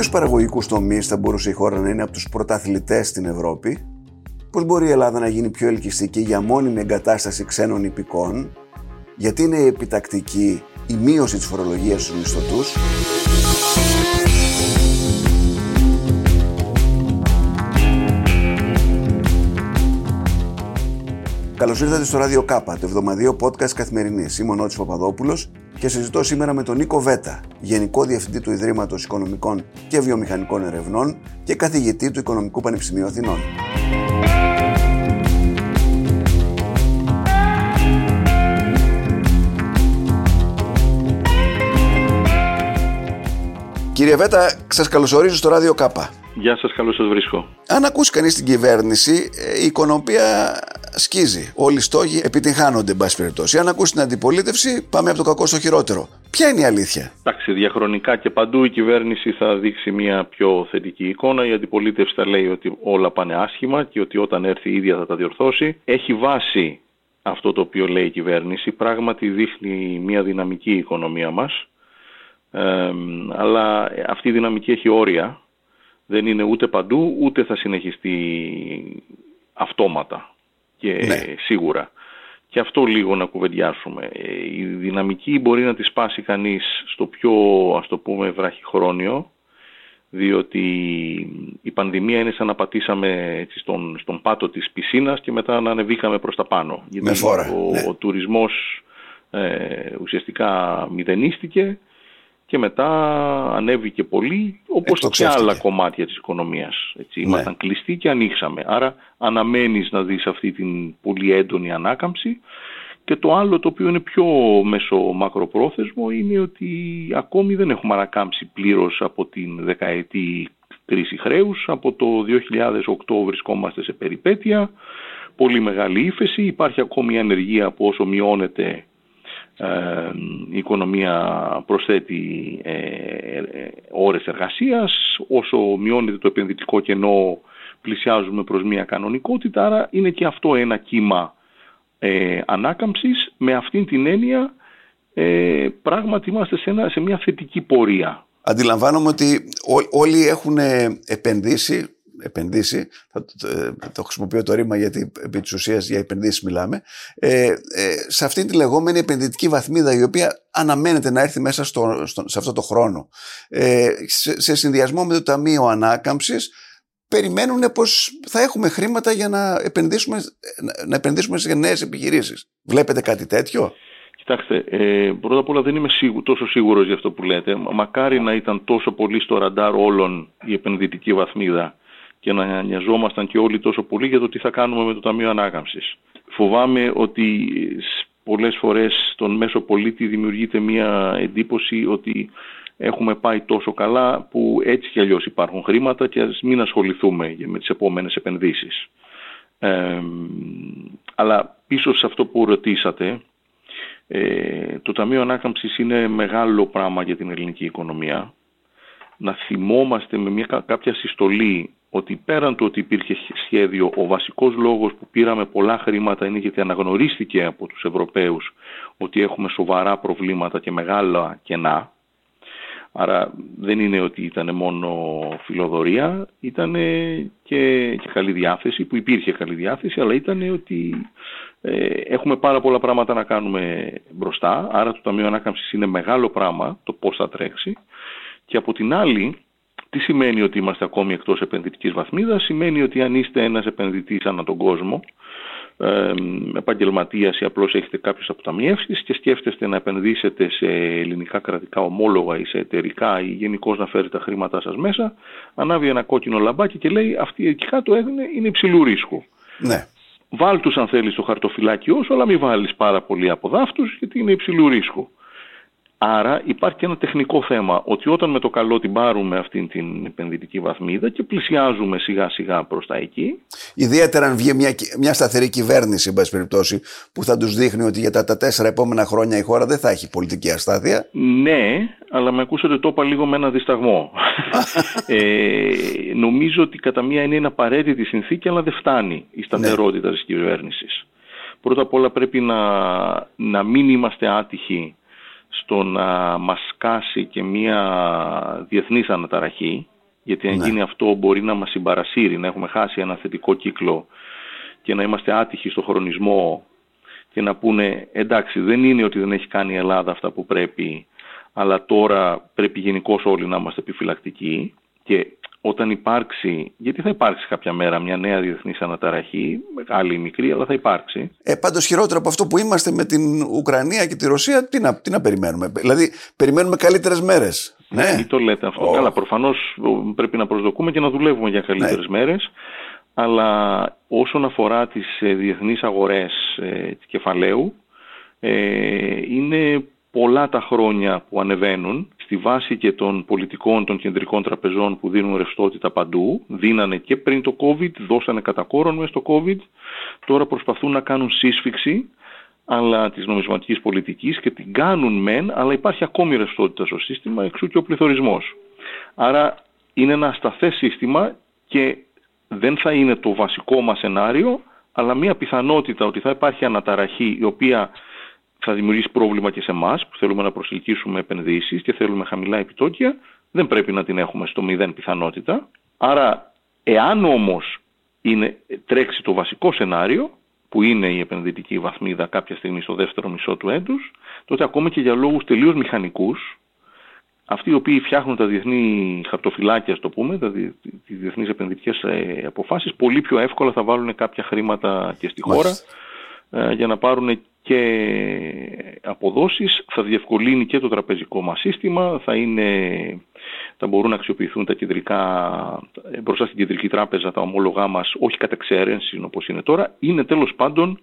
ποιου παραγωγικού τομείς θα μπορούσε η χώρα να είναι από τους πρωταθλητές στην Ευρώπη, πώς μπορεί η Ελλάδα να γίνει πιο ελκυστική για μόνιμη εγκατάσταση ξένων υπηκών, γιατί είναι επιτακτική η μείωση της φορολογίας στους μισθωτούς; Καλώς ήρθατε στο Ράδιο Κάπα, το εβδομαδίο podcast καθημερινής. Είμαι ο Νότσο Παπαδόπουλος και συζητώ σήμερα με τον Νίκο Βέτα, Γενικό Διευθυντή του Ιδρύματος Οικονομικών και Βιομηχανικών Ερευνών και καθηγητή του Οικονομικού Πανεπιστημίου Αθηνών. Κύριε Βέτα, σας καλωσορίζω στο Ράδιο Κάπα. Γεια σας, καλώς σας βρίσκω. Αν ακούσει κανείς την κυβέρνηση, ε, η οικονομία σκίζει. Όλοι οι στόχοι επιτυγχάνονται, εν πάση περιπτώσει. Αν ακούσει την αντιπολίτευση, πάμε από το κακό στο χειρότερο. Ποια είναι η αλήθεια; Εντάξει, διαχρονικά και παντού η κυβέρνηση θα δείξει μια πιο θετική εικόνα. Η αντιπολίτευση θα λέει ότι όλα πάνε άσχημα και ότι όταν έρθει η ίδια θα τα διορθώσει. Έχει βάση αυτό το οποίο λέει η κυβέρνηση. Πράγματι δείχνει μια δυναμική οικονομία μας. Ε, αλλά αυτή η δυναμική έχει όρια δεν είναι ούτε παντού, ούτε θα συνεχιστεί αυτόματα και ναι. σίγουρα. Και αυτό λίγο να κουβεντιάσουμε. Η δυναμική μπορεί να τη σπάσει κανείς στο πιο, ας το πούμε, βραχυχρόνιο, διότι η πανδημία είναι σαν να πατήσαμε έτσι, στον, στον πάτο της πισίνας και μετά να ανεβήκαμε προς τα πάνω. Γιατί φορά, ο, ναι. ο τουρισμός ε, ουσιαστικά μηδενίστηκε και μετά ανέβηκε πολύ όπως και άλλα κομμάτια της οικονομίας. Έτσι. Ναι. Ήμασταν κλειστοί και ανοίξαμε. Άρα αναμένεις να δεις αυτή την πολύ έντονη ανάκαμψη και το άλλο το οποίο είναι πιο μέσο μακροπρόθεσμο είναι ότι ακόμη δεν έχουμε ανακάμψει πλήρως από την δεκαετή κρίση χρέους. Από το 2008 βρισκόμαστε σε περιπέτεια, πολύ μεγάλη ύφεση, υπάρχει ακόμη ανεργία που όσο μειώνεται ε, η οικονομία προσθέτει ε, ε, ώρες εργασίας, όσο μειώνεται το επενδυτικό κενό πλησιάζουμε προς μια κανονικότητα, άρα είναι και αυτό ένα κύμα ε, ανάκαμψης. Με αυτήν την έννοια ε, πράγματι είμαστε σε, σε μια θετική πορεία. Αντιλαμβάνομαι ότι όλοι έχουν επενδύσει επενδύσει, θα το, χρησιμοποιώ το ρήμα γιατί επί της ουσίας για επενδύσεις μιλάμε, ε, ε, σε αυτή τη λεγόμενη επενδυτική βαθμίδα η οποία αναμένεται να έρθει μέσα στο, σε αυτό το χρόνο. Ε, σε, σε συνδυασμό με το Ταμείο Ανάκαμψης περιμένουν πως θα έχουμε χρήματα για να επενδύσουμε, να επενδύσουμε σε νέες επιχειρήσεις. Βλέπετε κάτι τέτοιο; Κοιτάξτε, ε, πρώτα απ' όλα δεν είμαι σίγου, τόσο σίγουρος για αυτό που λέτε. Μακάρι να ήταν τόσο πολύ στο ραντάρ όλων η επενδυτική βαθμίδα και να νοιαζόμασταν και όλοι τόσο πολύ για το τι θα κάνουμε με το Ταμείο Ανάκαμψης. Φοβάμαι ότι πολλές φορές στον μέσο πολίτη δημιουργείται μια εντύπωση ότι έχουμε πάει τόσο καλά που έτσι κι αλλιώς υπάρχουν χρήματα και ας μην ασχοληθούμε με τις επόμενες επενδύσεις. Ε, αλλά πίσω σε αυτό που ρωτήσατε, ε, το Ταμείο Ανάκαμψης είναι μεγάλο πράγμα για την ελληνική οικονομία. Να θυμόμαστε με μια κάποια συστολή ότι πέραν του ότι υπήρχε σχέδιο, ο βασικός λόγος που πήραμε πολλά χρήματα είναι γιατί αναγνωρίστηκε από τους Ευρωπαίους ότι έχουμε σοβαρά προβλήματα και μεγάλα κενά. Άρα δεν είναι ότι ήταν μόνο φιλοδορία, ήταν και, και καλή διάθεση, που υπήρχε καλή διάθεση, αλλά ήταν ότι ε, έχουμε πάρα πολλά πράγματα να κάνουμε μπροστά, άρα το Ταμείο Ανάκαμψης είναι μεγάλο πράγμα το πώς θα τρέξει. Και από την άλλη, τι σημαίνει ότι είμαστε ακόμη εκτός επενδυτικής βαθμίδας, σημαίνει ότι αν είστε ένας επενδυτής ανά τον κόσμο, ε, επαγγελματίας ή απλώς έχετε κάποιες αποταμιεύσεις και σκέφτεστε να επενδύσετε σε ελληνικά κρατικά ομόλογα ή σε εταιρικά ή γενικώς να φέρετε τα χρήματά σας μέσα, ανάβει ένα κόκκινο λαμπάκι και λέει αυτή εκεί κάτω είναι υψηλού ρίσκου. Ναι. Βάλ τους αν θέλεις το χαρτοφυλάκιό σου, αλλά μην βάλεις πάρα πολύ από δάφτους γιατί είναι υψηλού ρίσκου. Άρα υπάρχει και ένα τεχνικό θέμα ότι όταν με το καλό την πάρουμε αυτή την επενδυτική βαθμίδα και πλησιάζουμε σιγά σιγά προς τα εκεί. Ιδιαίτερα αν βγει μια, μια σταθερή κυβέρνηση, εν περιπτώσει, που θα τους δείχνει ότι για τα, τα τέσσερα επόμενα χρόνια η χώρα δεν θα έχει πολιτική αστάθεια. Ναι, αλλά με ακούσατε το είπα λίγο με ένα δισταγμό. ε, νομίζω ότι κατά μία είναι απαραίτητη συνθήκη, αλλά δεν φτάνει η σταθερότητα ναι. της κυβέρνησης. Πρώτα απ' όλα πρέπει να, να μην είμαστε άτυχοι στο να μας σκάσει και μία διεθνής αναταραχή, γιατί αν ναι. γίνει αυτό μπορεί να μας συμπαρασύρει, να έχουμε χάσει ένα θετικό κύκλο και να είμαστε άτυχοι στο χρονισμό και να πούνε εντάξει δεν είναι ότι δεν έχει κάνει η Ελλάδα αυτά που πρέπει, αλλά τώρα πρέπει γενικώς όλοι να είμαστε επιφυλακτικοί και όταν υπάρξει, γιατί θα υπάρξει κάποια μέρα μια νέα διεθνής αναταραχή, μεγάλη ή μικρή, αλλά θα υπάρξει. Ε, Πάντως χειρότερο από αυτό που είμαστε με την Ουκρανία και τη Ρωσία, τι να, τι να περιμένουμε. Δηλαδή, περιμένουμε καλύτερες μέρες. Ναι. Τι το λέτε αυτό. Oh. Καλά, προφανώς πρέπει να προσδοκούμε και να δουλεύουμε για καλύτερες ναι. μέρες. Αλλά όσον αφορά τις ε, διεθνείς αγορές ε, κεφαλαίου, ε, είναι πολλά τα χρόνια που ανεβαίνουν στη βάση και των πολιτικών των κεντρικών τραπεζών που δίνουν ρευστότητα παντού. Δίνανε και πριν το COVID, δώσανε κατά κόρον μέσα στο COVID. Τώρα προσπαθούν να κάνουν σύσφυξη αλλά της νομισματικής πολιτικής και την κάνουν μεν, αλλά υπάρχει ακόμη ρευστότητα στο σύστημα, εξού και ο πληθωρισμός. Άρα είναι ένα ασταθές σύστημα και δεν θα είναι το βασικό μας σενάριο, αλλά μια πιθανότητα ότι θα υπάρχει αναταραχή η οποία θα δημιουργήσει πρόβλημα και σε εμάς που θέλουμε να προσελκύσουμε επενδύσεις και θέλουμε χαμηλά επιτόκια, δεν πρέπει να την έχουμε στο μηδέν πιθανότητα. Άρα, εάν όμως είναι, τρέξει το βασικό σενάριο, που είναι η επενδυτική βαθμίδα κάποια στιγμή στο δεύτερο μισό του έτους, τότε ακόμα και για λόγους τελείως μηχανικούς, αυτοί οι οποίοι φτιάχνουν τα διεθνή χαρτοφυλάκια, το πούμε, τα τις διεθνείς επενδυτικές ε, αποφάσεις, πολύ πιο εύκολα θα βάλουν κάποια χρήματα και στη χώρα ε, για να πάρουν και αποδόσεις, θα διευκολύνει και το τραπεζικό μας σύστημα, θα, είναι, θα μπορούν να αξιοποιηθούν τα κεντρικά, μπροστά στην κεντρική τράπεζα τα ομόλογά μας, όχι κατ' εξαίρεση όπως είναι τώρα, είναι τέλος πάντων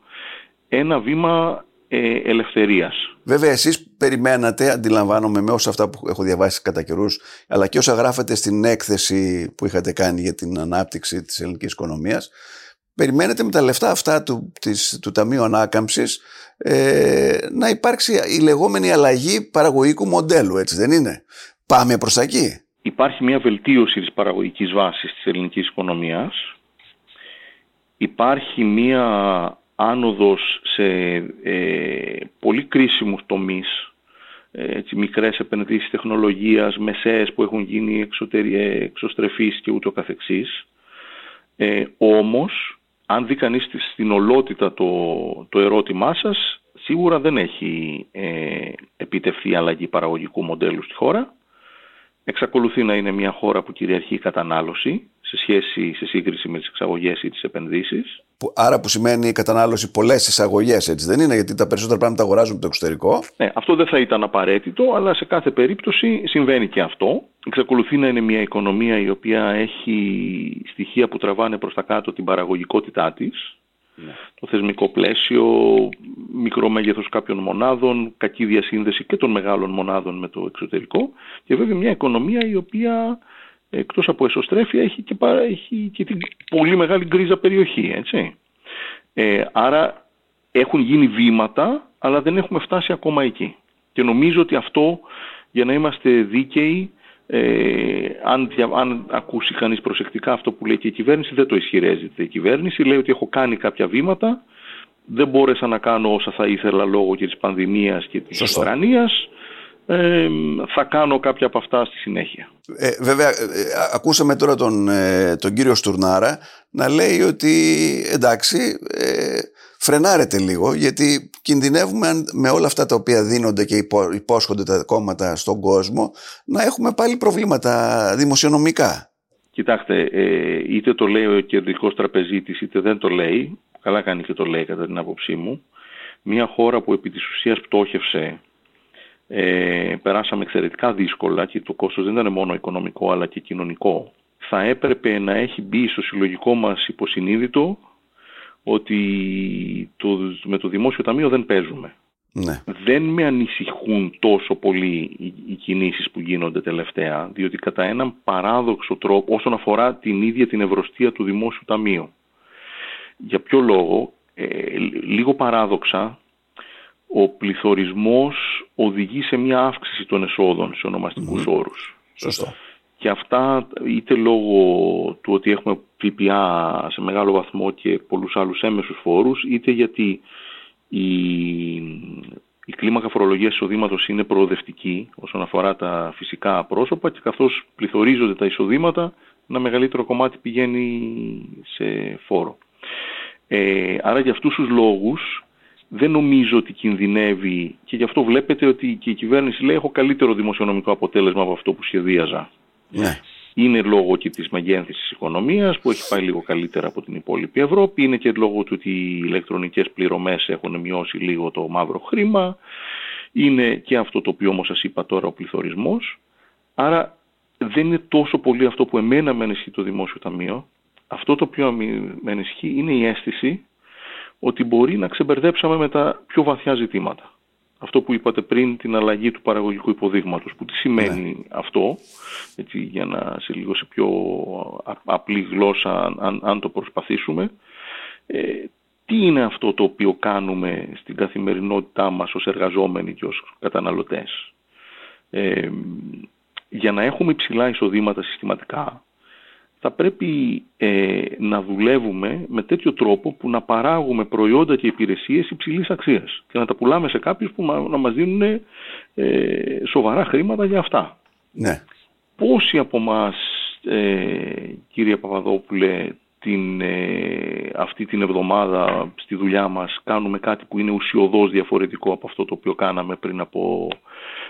ένα βήμα ε, ελευθερίας. Βέβαια εσείς περιμένατε, αντιλαμβάνομαι με όσα αυτά που έχω διαβάσει κατά καιρούς, αλλά και όσα γράφετε στην έκθεση που είχατε κάνει για την ανάπτυξη της ελληνικής οικονομίας, περιμένετε με τα λεφτά αυτά του, της, του Ταμείου Ανάκαμψης ε, να υπάρξει η λεγόμενη αλλαγή παραγωγικού μοντέλου, έτσι δεν είναι; Πάμε προς τα εκεί. Υπάρχει μια βελτίωση της παραγωγικής βάσης της ελληνικής οικονομίας. Υπάρχει μια άνοδος σε ε, πολύ κρίσιμους τομείς, ε, έτσι, μικρές επενδύσεις τεχνολογίας, μεσαίες που έχουν γίνει ε, εξωστρεφείς και ούτω καθεξής. Ε, όμως αν δει κανείς στην ολότητα το, το ερώτημά σας, σίγουρα δεν έχει ε, επιτευχθεί αλλαγή παραγωγικού μοντέλου στη χώρα. Εξακολουθεί να είναι μια χώρα που κυριαρχεί η κατανάλωση σε σχέση, σε σύγκριση με τις εξαγωγές ή τις επενδύσεις. Άρα που σημαίνει η κατανάλωση πολλές εισαγωγές, έτσι δεν είναι, γιατί τα περισσότερα πράγματα αγοράζουν από το εξωτερικό. Ναι, αυτό δεν θα ήταν απαραίτητο, αλλά σε κάθε περίπτωση συμβαίνει και αυτό. Εξακολουθεί να είναι μια οικονομία η οποία έχει στοιχεία που τραβάνε προς τα κάτω την παραγωγικότητά της. Ναι. Το θεσμικό πλαίσιο, μικρό μέγεθος κάποιων μονάδων, κακή διασύνδεση και των μεγάλων μονάδων με το εξωτερικό και βέβαια μια οικονομία η οποία εκτός από εσωστρέφεια έχει και, παρά, έχει και την πολύ μεγάλη γκρίζα περιοχή, έτσι. Ε, άρα έχουν γίνει βήματα, αλλά δεν έχουμε φτάσει ακόμα εκεί. Και νομίζω ότι αυτό, για να είμαστε δίκαιοι, ε, αν, αν ακούσει κανείς προσεκτικά αυτό που λέει και η κυβέρνηση, δεν το ισχυρέζεται η κυβέρνηση. Λέει ότι έχω κάνει κάποια βήματα, δεν μπόρεσα να κάνω όσα θα ήθελα λόγω και της πανδημίας και της Ουκρανίας ε, θα κάνω κάποια από αυτά στη συνέχεια. Ε, βέβαια, ε, ακούσαμε τώρα τον, ε, τον κύριο Στουρνάρα να λέει ότι εντάξει, ε, φρενάρετε λίγο γιατί κινδυνεύουμε με όλα αυτά τα οποία δίνονται και υπόσχονται τα κόμματα στον κόσμο να έχουμε πάλι προβλήματα δημοσιονομικά. Κοιτάξτε, είτε το λέει ο κεντρικός τραπεζίτης είτε δεν το λέει, καλά κάνει και το λέει κατά την άποψή μου, μια χώρα που επί της ουσίας πτώχευσε ε, περάσαμε εξαιρετικά δύσκολα και το κόστος δεν ήταν μόνο οικονομικό αλλά και κοινωνικό. Θα έπρεπε να έχει μπει στο συλλογικό μας υποσυνείδητο ότι το, με το Δημόσιο Ταμείο δεν παίζουμε. Ναι. Δεν με ανησυχούν τόσο πολύ οι, οι κινήσεις που γίνονται τελευταία, διότι κατά έναν παράδοξο τρόπο όσον αφορά την ίδια την ευρωστία του Δημόσιου Ταμείου. Για ποιο λόγο, ε, λίγο παράδοξα, ο πληθωρισμός οδηγεί σε μια αύξηση των εσόδων σε ονομαστικούς mm. όρους. Σωστό. Και αυτά είτε λόγω του ότι έχουμε ΦΠΑ σε μεγάλο βαθμό και πολλούς άλλους έμεσους φόρους, είτε γιατί η η κλίμακα φορολογίας εισοδήματος είναι προοδευτική όσον αφορά τα φυσικά πρόσωπα και καθώς πληθωρίζονται τα εισοδήματα, ένα μεγαλύτερο κομμάτι πηγαίνει σε φόρο. Ε, άρα για αυτούς τους λόγους δεν νομίζω ότι κινδυνεύει και γι' αυτό βλέπετε ότι και η κυβέρνηση λέει έχω καλύτερο δημοσιονομικό αποτέλεσμα από αυτό που σχεδίαζα. Ναι. Είναι λόγω και της μεγένθησης της οικονομίας που έχει πάει λίγο καλύτερα από την υπόλοιπη Ευρώπη. Είναι και λόγω του ότι οι ηλεκτρονικές πληρωμές έχουν μειώσει λίγο το μαύρο χρήμα. Είναι και αυτό το οποίο όμως σας είπα τώρα ο πληθωρισμός. Άρα δεν είναι τόσο πολύ αυτό που εμένα με ενισχύει το Δημόσιο Ταμείο. Αυτό το οποίο με ενισχύει είναι η αίσθηση ότι μπορεί να ξεμπερδέψαμε με τα πιο βαθιά ζητήματα. Αυτό που είπατε πριν, την αλλαγή του παραγωγικού υποδείγματος, που τι σημαίνει ναι. αυτό, έτσι, για να σε λίγο σε πιο απλή γλώσσα, αν, αν το προσπαθήσουμε, ε, τι είναι αυτό το οποίο κάνουμε στην καθημερινότητά μας ως εργαζόμενοι και ως καταναλωτές; Ε, για να έχουμε υψηλά εισοδήματα συστηματικά, θα πρέπει ε, να δουλεύουμε με τέτοιο τρόπο που να παράγουμε προϊόντα και υπηρεσίες υψηλής αξίας και να τα πουλάμε σε κάποιους που να μας δίνουν ε, σοβαρά χρήματα για αυτά. Ναι. Πόσοι από εμά, ε, κύριε Παπαδόπουλε, την, ε, αυτή την εβδομάδα στη δουλειά μας κάνουμε κάτι που είναι ουσιοδός διαφορετικό από αυτό το οποίο κάναμε πριν από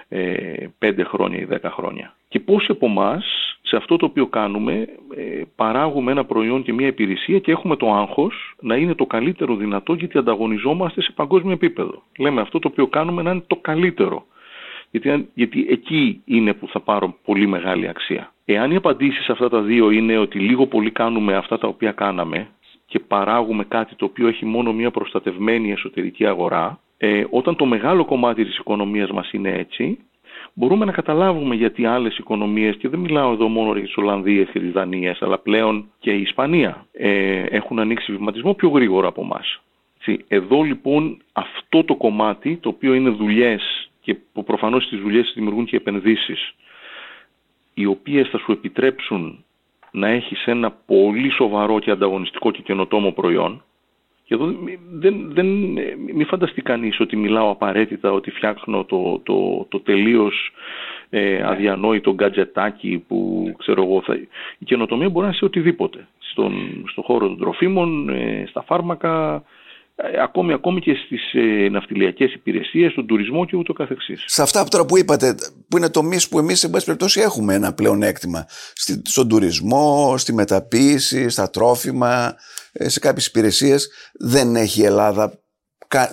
ε, 5 χρόνια ή 10 χρόνια; Και πόσοι από εμάς σε αυτό το οποίο κάνουμε ε, παράγουμε ένα προϊόν και μια υπηρεσία και έχουμε το άγχος να είναι το καλύτερο δυνατό γιατί ανταγωνιζόμαστε σε παγκόσμιο επίπεδο. Λέμε αυτό το οποίο κάνουμε να είναι το καλύτερο. Γιατί, γιατί εκεί είναι που θα πάρω πολύ μεγάλη αξία. Εάν η απαντήση σε αυτά τα δύο είναι ότι λίγο πολύ κάνουμε αυτά τα οποία κάναμε και παράγουμε κάτι το οποίο έχει μόνο μια προστατευμένη εσωτερική αγορά, ε, όταν το μεγάλο κομμάτι της οικονομίας μας είναι έτσι, μπορούμε να καταλάβουμε γιατί άλλες οικονομίες, και δεν μιλάω εδώ μόνο για τις Ολλανδίες και τις Δανίες, αλλά πλέον και η Ισπανία, ε, έχουν ανοίξει βηματισμό πιο γρήγορα από εμάς. Εδώ λοιπόν αυτό το κομμάτι, το οποίο είναι δουλειές και που προφανώς στις δουλειές δημιουργούν και επενδύσεις, οι οποίες θα σου επιτρέψουν να έχεις ένα πολύ σοβαρό και ανταγωνιστικό και καινοτόμο προϊόν, και εδώ δεν, δεν, μην φανταστεί κανείς ότι μιλάω απαραίτητα ότι φτιάχνω το, το, το τελείως ε, αδιανόητο γκατζετάκι που ξέρω εγώ θα... Η καινοτομία μπορεί να είναι σε οτιδήποτε. Στον, στον χώρο των τροφίμων, ε, στα φάρμακα, ε, ακόμη, ακόμη και στις ε, ναυτιλιακές υπηρεσίες, στον τουρισμό και ούτω καθεξής. Σε αυτά τώρα που είπατε, που είναι τομεί που εμείς σε πάση περιπτώσει έχουμε ένα πλεονέκτημα. Στη, στον τουρισμό, στη μεταποίηση, στα τρόφιμα, ε, σε κάποιες υπηρεσίες, δεν έχει η Ελλάδα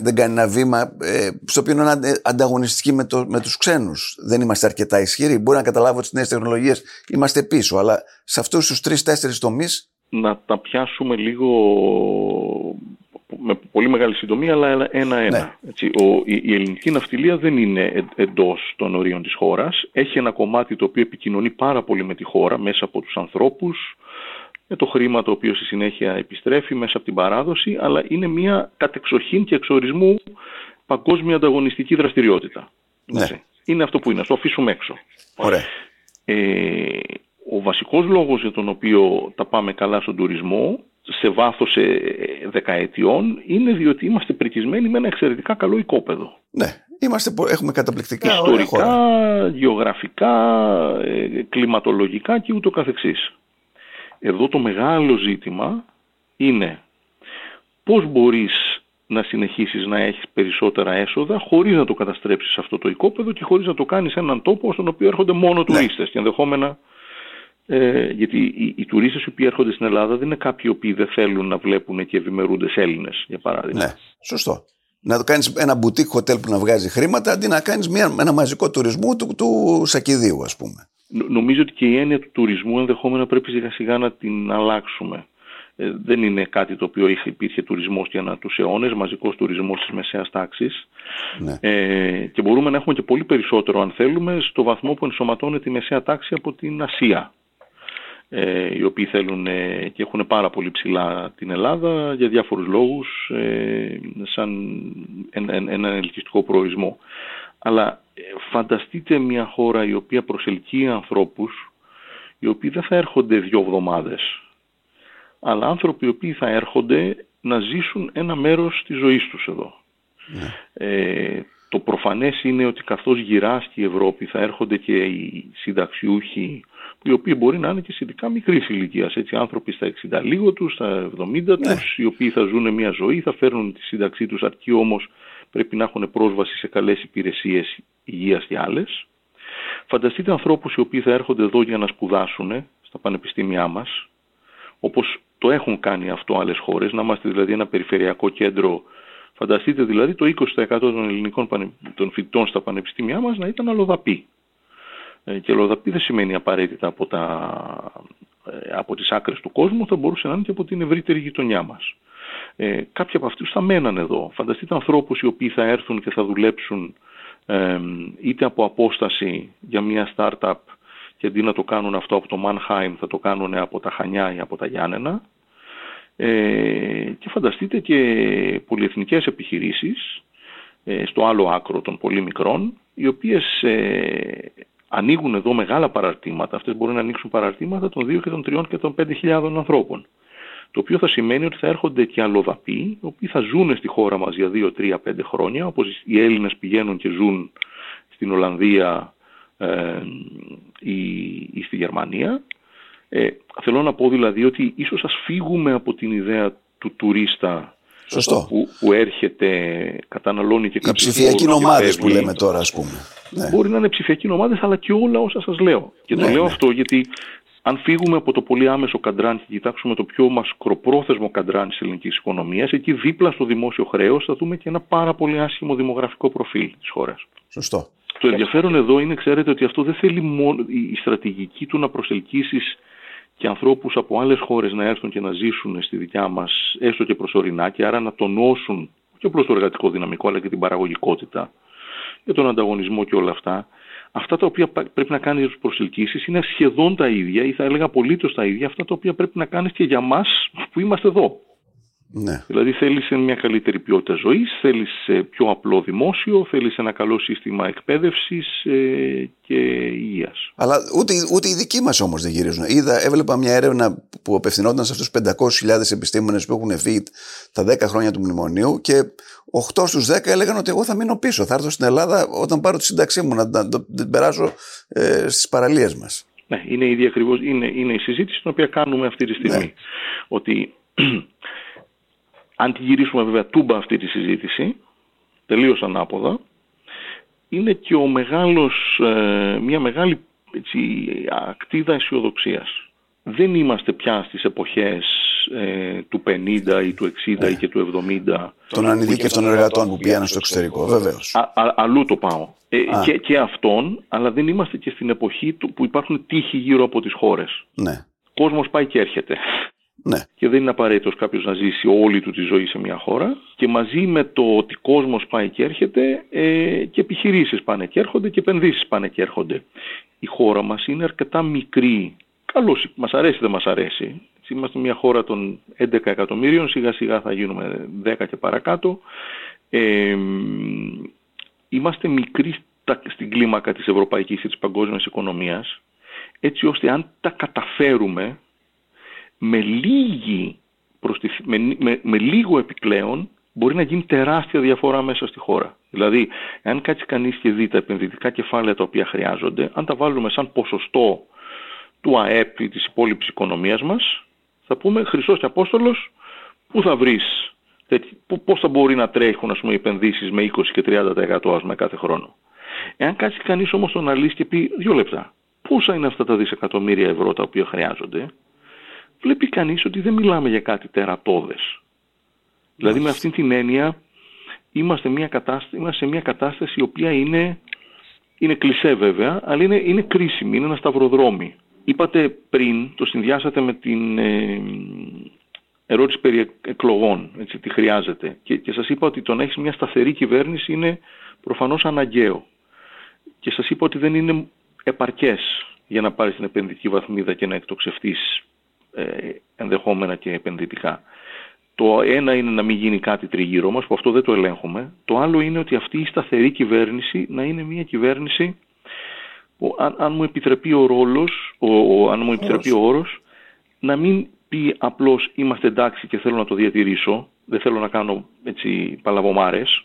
δεν κάνει ένα βήμα ε, στο οποίο είναι ανταγωνιστική με, το, με τους ξένους. Δεν είμαστε αρκετά ισχυροί. Μπορεί να καταλάβω ότι στις νέες τεχνολογίες είμαστε πίσω, αλλά σε αυτούς τους τρεις-τέσσερις τομείς... Να τα πιάσουμε λίγο με πολύ μεγάλη συντομία, αλλά ένα-ένα. Ναι. η, ελληνική ναυτιλία δεν είναι εντός των ορίων της χώρας. Έχει ένα κομμάτι το οποίο επικοινωνεί πάρα πολύ με τη χώρα μέσα από τους ανθρώπους, με το χρήμα το οποίο στη συνέχεια επιστρέφει μέσα από την παράδοση, αλλά είναι μια κατεξοχήν και εξορισμού παγκόσμια ανταγωνιστική δραστηριότητα. Ναι. Είναι αυτό που είναι, το αφήσουμε έξω. Ωραία. Ε, ο βασικός λόγος για τον οποίο τα πάμε καλά στον τουρισμό σε βάθος ε, δεκαετιών είναι διότι είμαστε πρικισμένοι με ένα εξαιρετικά καλό οικόπεδο. Ναι, είμαστε, έχουμε καταπληκτικά Ιστορικά, γεωγραφικά, ε, κλιματολογικά και ούτω καθεξής. Εδώ το μεγάλο ζήτημα είναι πώς μπορείς να συνεχίσεις να έχεις περισσότερα έσοδα χωρίς να το καταστρέψεις αυτό το οικόπεδο και χωρίς να το κάνεις έναν τόπο στον οποίο έρχονται μόνο ναι. τουρίστες και ενδεχόμενα ε, γιατί οι, οι τουρίστες οι οποίοι έρχονται στην Ελλάδα δεν είναι κάποιοι οι οποίοι δεν θέλουν να βλέπουν και ευημερούνται σε Έλληνες, για παράδειγμα. Ναι, σωστό. Να το κάνεις ένα μπουτίκ χοτέλ που να βγάζει χρήματα αντί να κάνεις μια, ένα μαζικό τουρισμό του, του Σακιδίου ας πούμε. Νομίζω ότι και η έννοια του τουρισμού ενδεχόμενα πρέπει σιγά σιγά να την αλλάξουμε. Ε, δεν είναι κάτι το οποίο είχε, υπήρχε τουρισμός για να τους αιώνες, μαζικός τουρισμός της μεσαίας τάξης. Ναι. Ε, και μπορούμε να έχουμε και πολύ περισσότερο αν θέλουμε στο βαθμό που ενσωματώνεται η μεσαία τάξη από την Ασία ε, οι οποίοι θέλουν ε, και έχουν πάρα πολύ ψηλά την Ελλάδα για διάφορους λόγους ε, σαν ένα, ένα ελκυστικό προορισμό. Αλλά ε, φανταστείτε μια χώρα η οποία προσελκύει ανθρώπους οι οποίοι δεν θα έρχονται δύο εβδομάδες αλλά άνθρωποι οι οποίοι θα έρχονται να ζήσουν ένα μέρος της ζωής τους εδώ. Ναι. Ε, το προφανές είναι ότι καθώς γυράσκει η Ευρώπη θα έρχονται και οι συνταξιούχοι οι οποίοι μπορεί να είναι και σχετικά μικρή ηλικία. Έτσι, άνθρωποι στα 60 λίγο τους, στα 70 ναι. τους, οι οποίοι θα ζουν μια ζωή, θα φέρνουν τη σύνταξή τους, αρκεί όμως πρέπει να έχουν πρόσβαση σε καλές υπηρεσίες υγείας και άλλες. Φανταστείτε ανθρώπους οι οποίοι θα έρχονται εδώ για να σπουδάσουν στα πανεπιστήμια μας, όπως το έχουν κάνει αυτό άλλες χώρες, να είμαστε δηλαδή ένα περιφερειακό κέντρο. Φανταστείτε δηλαδή το 20% των ελληνικών των φοιτητών στα πανεπιστήμια μας να ήταν αλλοδαποί. Ε, και λοδαπή δεν σημαίνει απαραίτητα από, τα, ε, από τις άκρες του κόσμου, θα μπορούσε να είναι και από την ευρύτερη γειτονιά μας. Ε, κάποιοι από αυτούς θα μένανε εδώ. Φανταστείτε ανθρώπους οι οποίοι θα έρθουν και θα δουλέψουν ε, είτε από απόσταση για μια startup και αντί να το κάνουν αυτό από το Mannheim θα το κάνουν από τα Χανιά ή από τα Γιάννενα. Ε, και φανταστείτε και πολυεθνικές επιχειρήσεις στο άλλο άκρο των πολύ μικρών, οι οποίες ανοίγουν εδώ μεγάλα παραρτήματα. Αυτές μπορούν να ανοίξουν παραρτήματα των 2 και των 3 και των 5.000 ανθρώπων. Το οποίο θα σημαίνει ότι θα έρχονται και αλλοδαποί, οι οποίοι θα ζουν στη χώρα μας για 2, 3, 5 χρόνια, όπως οι Έλληνες πηγαίνουν και ζουν στην Ολλανδία ε, ή, ή, στη Γερμανία. Ε, θέλω να πω δηλαδή ότι ίσως ας φύγουμε από την ιδέα του τουρίστα Σωστό. Που, που έρχεται, καταναλώνει και κάποιες Οι ψηφιακοί νομάδες που λέμε τώρα ας πούμε. Ναι. Μπορεί να είναι ψηφιακοί νομάδες αλλά και όλα όσα σας λέω. Και το ναι, λέω ναι. αυτό γιατί αν φύγουμε από το πολύ άμεσο καντράν και κοιτάξουμε το πιο μασκροπρόθεσμο καντράν της ελληνικής οικονομίας, εκεί δίπλα στο δημόσιο χρέος θα δούμε και ένα πάρα πολύ άσχημο δημογραφικό προφίλ της χώρας. Σωστό. Το ενδιαφέρον εδώ είναι, ξέρετε, ότι αυτό δεν θέλει μόνο η στρατηγική του να προσελκύσεις και ανθρώπους από άλλες χώρες να έρθουν και να ζήσουν στη δικιά μας έστω και προσωρινά και άρα να τονώσουν και απλώς το εργατικό δυναμικό αλλά και την παραγωγικότητα για τον ανταγωνισμό και όλα αυτά. Αυτά τα οποία πρέπει να κάνεις για τους προσελκύσεις είναι σχεδόν τα ίδια ή θα έλεγα απολύτως τα ίδια αυτά τα οποία πρέπει να κάνεις και για μας που είμαστε εδώ. Ναι. Δηλαδή θέλεις μια καλύτερη ποιότητα ζωής, θέλεις πιο απλό δημόσιο, θέλεις ένα καλό σύστημα εκπαίδευσης ε, και υγείας. Αλλά ούτε, ούτε οι δικοί μας όμως δεν γυρίζουν. Είδα, έβλεπα μια έρευνα που απευθυνόταν σε αυτούς τους 500.000 επιστήμονες που έχουν φύγει τα 10 χρόνια του μνημονίου και 8 στους 10 έλεγαν ότι εγώ θα μείνω πίσω. Θα έρθω στην Ελλάδα όταν πάρω τη σύνταξή μου να, να, την περάσω ε, στις παραλίες μας. Ναι, είναι, η, ακριβώς, είναι, είναι η συζήτηση την οποία κάνουμε αυτή τη στιγμή. Ναι. Ότι αν τη γυρίσουμε βέβαια τούμπα αυτή τη συζήτηση, τελείως ανάποδα, είναι και ο μεγάλος, ε, μια μεγάλη έτσι, ακτίδα αισιοδοξίας. Δεν είμαστε πια στις εποχές ε, του 50 ή του 60 ή και του 70. Των ανειδίκευτων εργατών που πήγαιναν στο εξωτερικό, βεβαίως. Α, α, αλλού το πάω. Ε, και, και αυτόν, αλλά δεν είμαστε και στην εποχή του, που υπάρχουν τείχοι γύρω από τις χώρες. Ναι. Ο κόσμος πάει και έρχεται. Ναι. Και δεν είναι απαραίτητος κάποιος να ζήσει όλη του τη ζωή σε μια χώρα. Και μαζί με το ότι κόσμος πάει και έρχεται, ε, και επιχειρήσεις πάνε και έρχονται και επενδύσεις πάνε και έρχονται. Η χώρα μας είναι αρκετά μικρή. Καλώς, μας αρέσει δεν μας αρέσει. Είμαστε μια χώρα των 11 εκατομμύριων, σιγά σιγά θα γίνουμε 10 και παρακάτω. Ε, είμαστε μικροί στην κλίμακα της ευρωπαϊκής και της παγκόσμιας οικονομίας, έτσι ώστε αν τα καταφέρουμε με, λίγη με, με, με λίγο επιπλέον μπορεί να γίνει τεράστια διαφορά μέσα στη χώρα. Δηλαδή, αν κάτσει κανείς και δει τα επενδυτικά κεφάλαια τα οποία χρειάζονται, αν τα βάλουμε σαν ποσοστό του ΑΕΠ ή της υπόλοιπης οικονομίας μας, θα πούμε Χριστός και Απόστολος, πού θα βρεις, πώς θα μπορεί να τρέχουν ας πούμε, οι επενδύσεις με 20 και 30% ας κάθε χρόνο. Εάν κάτσει κανείς όμως τον αναλύσει και πει δύο λεπτά, πόσα είναι αυτά τα δισεκατομμύρια ευρώ τα οποία χρειάζονται, βλέπει κανείς ότι δεν μιλάμε για κάτι τερατώδες. Δηλαδή με αυτήν την έννοια είμαστε, μια κατάσταση, είμαστε σε μια κατάσταση η οποία είναι, είναι κλισέ βέβαια, αλλά είναι, είναι κρίσιμη, είναι ένα σταυροδρόμι. Είπατε πριν, το συνδυάσατε με την ε, ερώτηση περί εκλογών, έτσι, τι χρειάζεται. Και, και σας είπα ότι το να έχεις μια σταθερή κυβέρνηση είναι προφανώς αναγκαίο. Και σας είπα ότι δεν είναι επαρκές για να πάρεις την επενδυτική βαθμίδα και να εκτοξευτείς ε, ενδεχόμενα και επενδυτικά. Το ένα είναι να μην γίνει κάτι τριγύρω μας, που αυτό δεν το ελέγχουμε. Το άλλο είναι ότι αυτή η σταθερή κυβέρνηση να είναι μια κυβέρνηση που αν, αν μου επιτρεπεί ο ρόλος, ο, αν μου επιτρεπεί ο όρος, να μην πει απλώς είμαστε εντάξει και θέλω να το διατηρήσω, δεν θέλω να κάνω έτσι παλαβομάρες,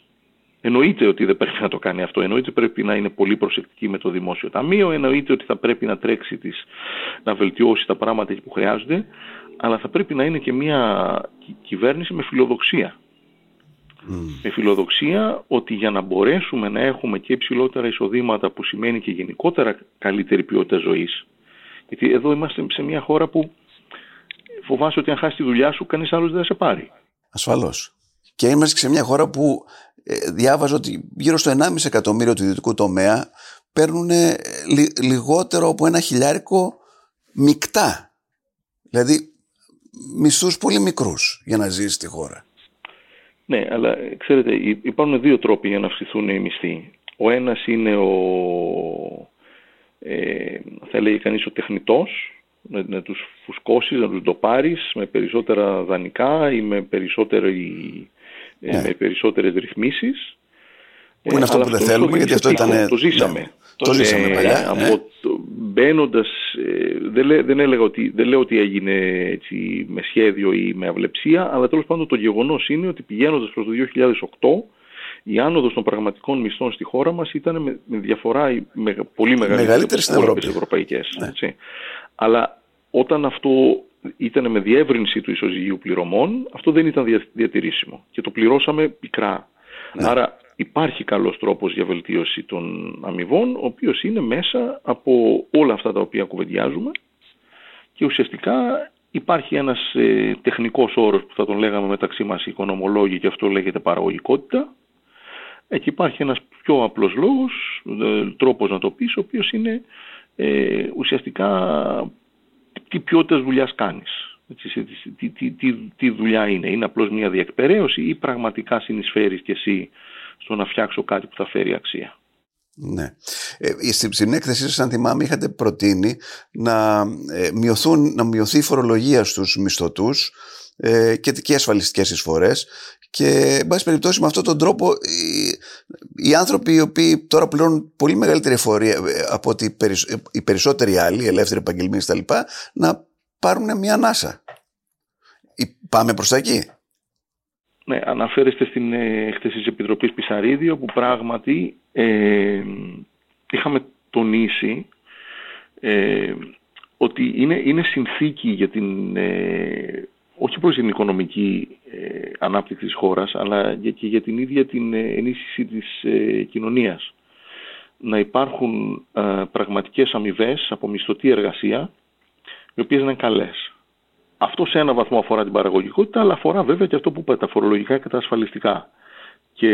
Εννοείται ότι δεν πρέπει να το κάνει αυτό. Εννοείται ότι πρέπει να είναι πολύ προσεκτική με το δημόσιο ταμείο. Εννοείται ότι θα πρέπει να τρέξει τις, να βελτιώσει τα πράγματα που χρειάζονται. Αλλά θα πρέπει να είναι και μια κυβέρνηση με φιλοδοξία. Με φιλοδοξία ότι για να μπορέσουμε να έχουμε και υψηλότερα εισοδήματα που σημαίνει και γενικότερα καλύτερη ποιότητα ζωής. Γιατί εδώ είμαστε σε μια χώρα που φοβάσαι ότι αν χάσει τη δουλειά σου κανείς άλλος δεν θα σε πάρει. Ασφαλώς. Και είμαστε σε μια χώρα που ε, διάβαζα ότι γύρω στο 1,5 εκατομμύριο του ιδιωτικού τομέα παίρνουν λιγότερο από ένα χιλιάρικο μεικτά. Δηλαδή μισθούς πολύ μικρούς για να ζήσει στη χώρα. Ναι, αλλά ξέρετε υπάρχουν δύο τρόποι για να αυξηθούν οι μισθοί. Ο ένας είναι ο, ε, θα έλεγε κανείς ο τεχνητός, να, να τους φουσκώσεις, να τους το πάρεις με περισσότερα δανεικά ή με περισσότερη ε, ναι. με περισσότερες ρυθμίσεις. Που είναι αυτό που δεν θέλουμε, γιατί αυτό ήταν... Το ζήσαμε. Ναι. Το, ζήσαμε παλιά. Ναι. Από μπαίνοντας, ε, δεν, δεν, έλεγα ότι, δεν λέω ότι έγινε έτσι, με σχέδιο ή με αυλεψία, αλλά τέλος πάντων το γεγονός είναι ότι πηγαίνοντας προς το 2008, η άνοδος των πραγματικών μισθών στη χώρα μας ήταν με, με διαφορά με, πολύ μεγαλύτερη από τις ευρωπαϊκές. Ναι. Αλλά όταν αυτό ήταν με διεύρυνση του ισοζυγίου πληρωμών, αυτό δεν ήταν διατηρήσιμο και το πληρώσαμε πικρά. Ναι. Άρα υπάρχει καλός τρόπος για βελτίωση των αμοιβών, ο οποίος είναι μέσα από όλα αυτά τα οποία κουβεντιάζουμε και ουσιαστικά υπάρχει ένας ε, τεχνικός όρος που θα τον λέγαμε μεταξύ μας οικονομολόγοι και αυτό λέγεται παραγωγικότητα. Εκεί υπάρχει ένας πιο απλός λόγος, ε, τρόπος να το πεις, ο οποίος είναι ε, ουσιαστικά τι ποιότητας δουλειάς κάνεις. Τι, τι, τι, τι, δουλειά είναι. Είναι απλώς μια διεκπαιρέωση ή πραγματικά συνεισφέρεις και εσύ στο να φτιάξω κάτι που θα φέρει αξία. Ναι. Ε, στην έκθεσή σας, αν θυμάμαι, είχατε προτείνει να, ε, μειωθούν, να μειωθεί η φορολογία στους μισθωτούς ε, και, και ασφαλιστικές εισφορές και, εν πάση περιπτώσει, με αυτόν τον τρόπο οι, οι άνθρωποι οι οποίοι τώρα πληρώνουν πολύ μεγαλύτερη εφορία ε, από ότι οι περισσότεροι άλλοι, οι ελεύθεροι επαγγελμοί κτλ., να πάρουν μια ανάσα. Πάμε προς τα εκεί; Ναι, αναφέρεστε στην έκθεση της Επιτροπής Πισαρίδη, όπου πράγματι ε, είχαμε τονίσει ε, ότι είναι, είναι συνθήκη για την ε, όχι προς την οικονομική ε, ανάπτυξη της χώρας, αλλά και για την ίδια την ε, ενίσχυση της ε, κοινωνίας. Να υπάρχουν πραγματικές αμοιβές από μισθωτή εργασία, οι οποίες είναι καλές. Αυτό σε ένα βαθμό αφορά την παραγωγικότητα, αλλά αφορά βέβαια και αυτό που είπα, τα φορολογικά και τα ασφαλιστικά. Και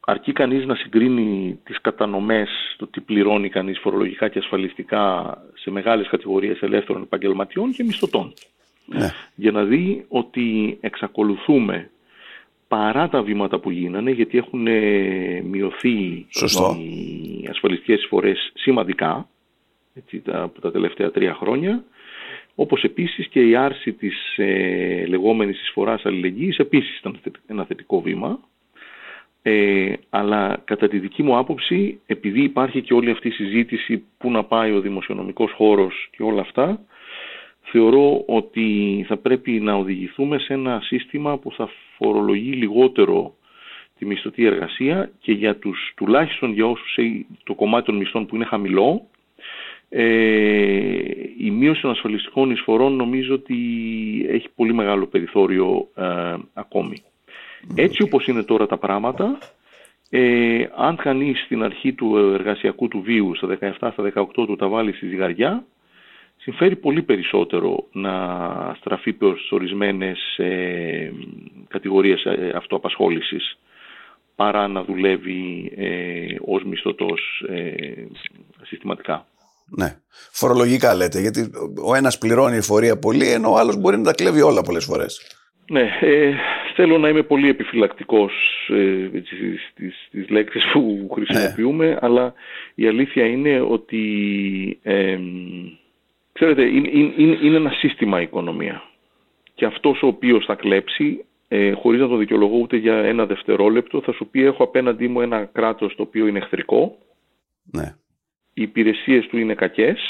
αρκεί κανείς να συγκρίνει τις κατανομές, το τι πληρώνει κανείς φορολογικά και ασφαλιστικά σε μεγάλες κατηγορίες ελεύθερων επαγγελματιών και μισθωτών ναι. για να δει ότι εξακολουθούμε παρά τα βήματα που γίνανε, γιατί έχουν ε, μειωθεί Σωστό. οι ασφαλιστικές φορές σημαντικά έτσι, τα, από τα τελευταία τρία χρόνια, όπως επίσης και η άρση της ε, λεγόμενης εισφοράς αλληλεγγύης επίσης ήταν ένα θετικό βήμα. Ε, αλλά κατά τη δική μου άποψη, επειδή υπάρχει και όλη αυτή η συζήτηση που να πάει ο δημοσιονομικός χώρος και όλα αυτά, θεωρώ ότι θα πρέπει να οδηγηθούμε σε ένα σύστημα που θα φορολογεί λιγότερο τη μισθωτή εργασία και για τους, τουλάχιστον για όσους το κομμάτι των μισθών που είναι χαμηλό, ε, η μείωση των ασφαλιστικών εισφορών νομίζω ότι έχει πολύ μεγάλο περιθώριο ε, ακόμη. Έτσι όπως είναι τώρα τα πράγματα, ε, αν κανείς στην αρχή του εργασιακού του βίου, στα 17, στα 18 του τα βάλει στη ζυγαριά, συμφέρει πολύ περισσότερο να στραφεί προς ορισμένες ε, κατηγορίες ε, αυτοαπασχόλησης παρά να δουλεύει ε, ως μισθωτός ε, συστηματικά. Ναι. Φορολογικά λέτε, γιατί ο ένας πληρώνει εφορία πολύ, ενώ ο άλλος μπορεί να τα κλέβει όλα πολλές φορές. Ναι, ε, θέλω να είμαι πολύ επιφυλακτικός ε, στις, στις, λέξεις που χρησιμοποιούμε, ναι. αλλά η αλήθεια είναι ότι ε, Ξέρετε, είναι, είναι, είναι ένα σύστημα η οικονομία. Και αυτός ο οποίος θα κλέψει, ε, χωρίς να το δικαιολογώ ούτε για ένα δευτερόλεπτο, θα σου πει έχω απέναντί μου ένα κράτος το οποίο είναι εχθρικό, ναι. Οι υπηρεσίες του είναι κακές,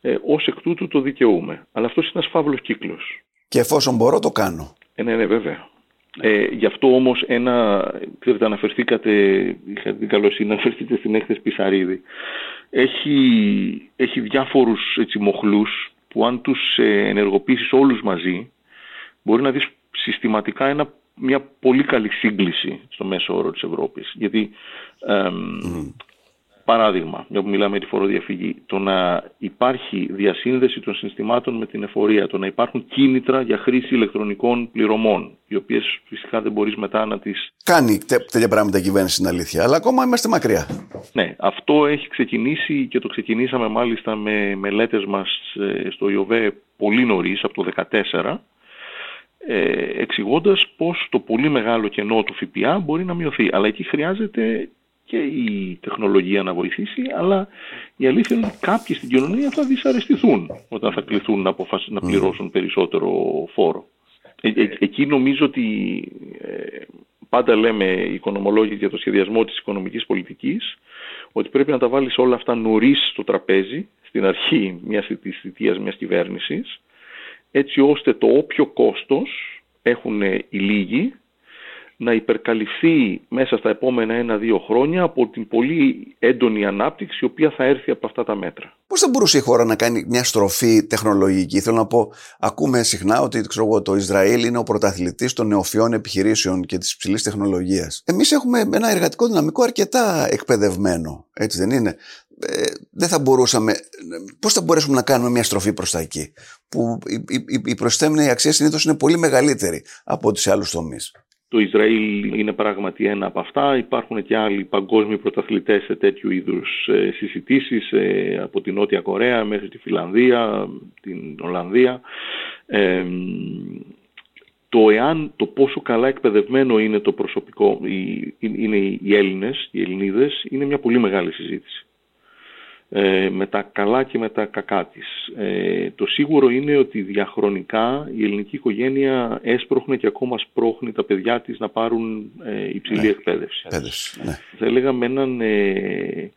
ε, ως εκ τούτου το δικαιούμε. Αλλά αυτός είναι ένας φαύλος κύκλος. Και εφόσον μπορώ το κάνω. Ε, ναι, ναι, βέβαια. Ε, γι' αυτό όμως ένα, ξέρετε, αναφερθήκατε, είχατε την καλοσύνη να αναφερθείτε στην έκθεση Πισαρίδη. Έχει, έχει διάφορους έτσι, μοχλούς που αν τους ε, ενεργοποιήσεις όλους μαζί, μπορεί να δεις συστηματικά ένα, μια πολύ καλή σύγκληση στο μέσο όρο της Ευρώπης. Γιατί Παράδειγμα, μια που μιλάμε για τη φοροδιαφυγή, το να υπάρχει διασύνδεση των συστημάτων με την εφορία, το να υπάρχουν κίνητρα για χρήση ηλεκτρονικών πληρωμών, οι οποίες φυσικά δεν μπορείς μετά να τι. Κάνει τέτοια πράγματα η κυβέρνηση στην αλήθεια, αλλά ακόμα είμαστε μακριά. Ναι, αυτό έχει ξεκινήσει και το ξεκινήσαμε μάλιστα με μελέτες μας ε, στο ΙΟΒΕ πολύ νωρίς, από το 2014 ε, εξηγώντας πως το πολύ μεγάλο κενό του ΦΠΑ μπορεί να μειωθεί. Αλλά εκεί χρειάζεται και η τεχνολογία να βοηθήσει, αλλά η αλήθεια είναι ότι κάποιοι στην κοινωνία θα δυσαρεστηθούν όταν θα κληθούν να, να πληρώσουν περισσότερο φόρο. Ε, ε, εκεί νομίζω ότι ε, πάντα λέμε οι οικονομολόγοι για το σχεδιασμό της οικονομικής πολιτικής ότι πρέπει να τα βάλεις όλα αυτά νωρίς στο τραπέζι, στην αρχή μιας θητείας μιας κυβέρνησης, έτσι ώστε το όποιο κόστος έχουν οι λίγοι να υπερκαλυφθεί μέσα στα επόμενα ένα-δύο χρόνια από την πολύ έντονη ανάπτυξη η οποία θα έρθει από αυτά τα μέτρα. Πώς θα μπορούσε η χώρα να κάνει μια στροφή τεχνολογική; Θέλω να πω, ακούμε συχνά ότι ξέρω, το Ισραήλ είναι ο πρωταθλητής των νεοφιών επιχειρήσεων και της υψηλής τεχνολογίας. Εμείς έχουμε ένα εργατικό δυναμικό αρκετά εκπαιδευμένο, έτσι δεν είναι; Ε, δεν θα μπορούσαμε, πώς θα μπορέσουμε να κάνουμε μια στροφή προς τα εκεί, που η, η, η προσθέμενη αξία συνήθως είναι πολύ μεγαλύτερη από ό,τι σε άλλους τομείς; Το Ισραήλ είναι πράγματι ένα από αυτά. Υπάρχουν και άλλοι παγκόσμιοι πρωταθλητές σε τέτοιου είδους ε, συζητήσεις ε, από την Νότια Κορέα μέχρι τη Φιλανδία, την Ολλανδία. Ε, το εάν, το πόσο καλά εκπαιδευμένο είναι το προσωπικό, είναι οι Έλληνες, οι Ελληνίδες, είναι μια πολύ μεγάλη συζήτηση. Ε, με τα καλά και με τα κακά της. Ε, το σίγουρο είναι ότι διαχρονικά η ελληνική οικογένεια έσπροχνε και ακόμα σπρώχνει τα παιδιά της να πάρουν ε, υψηλή ναι. εκπαίδευση. ναι. Θα έλεγα με έναν ε,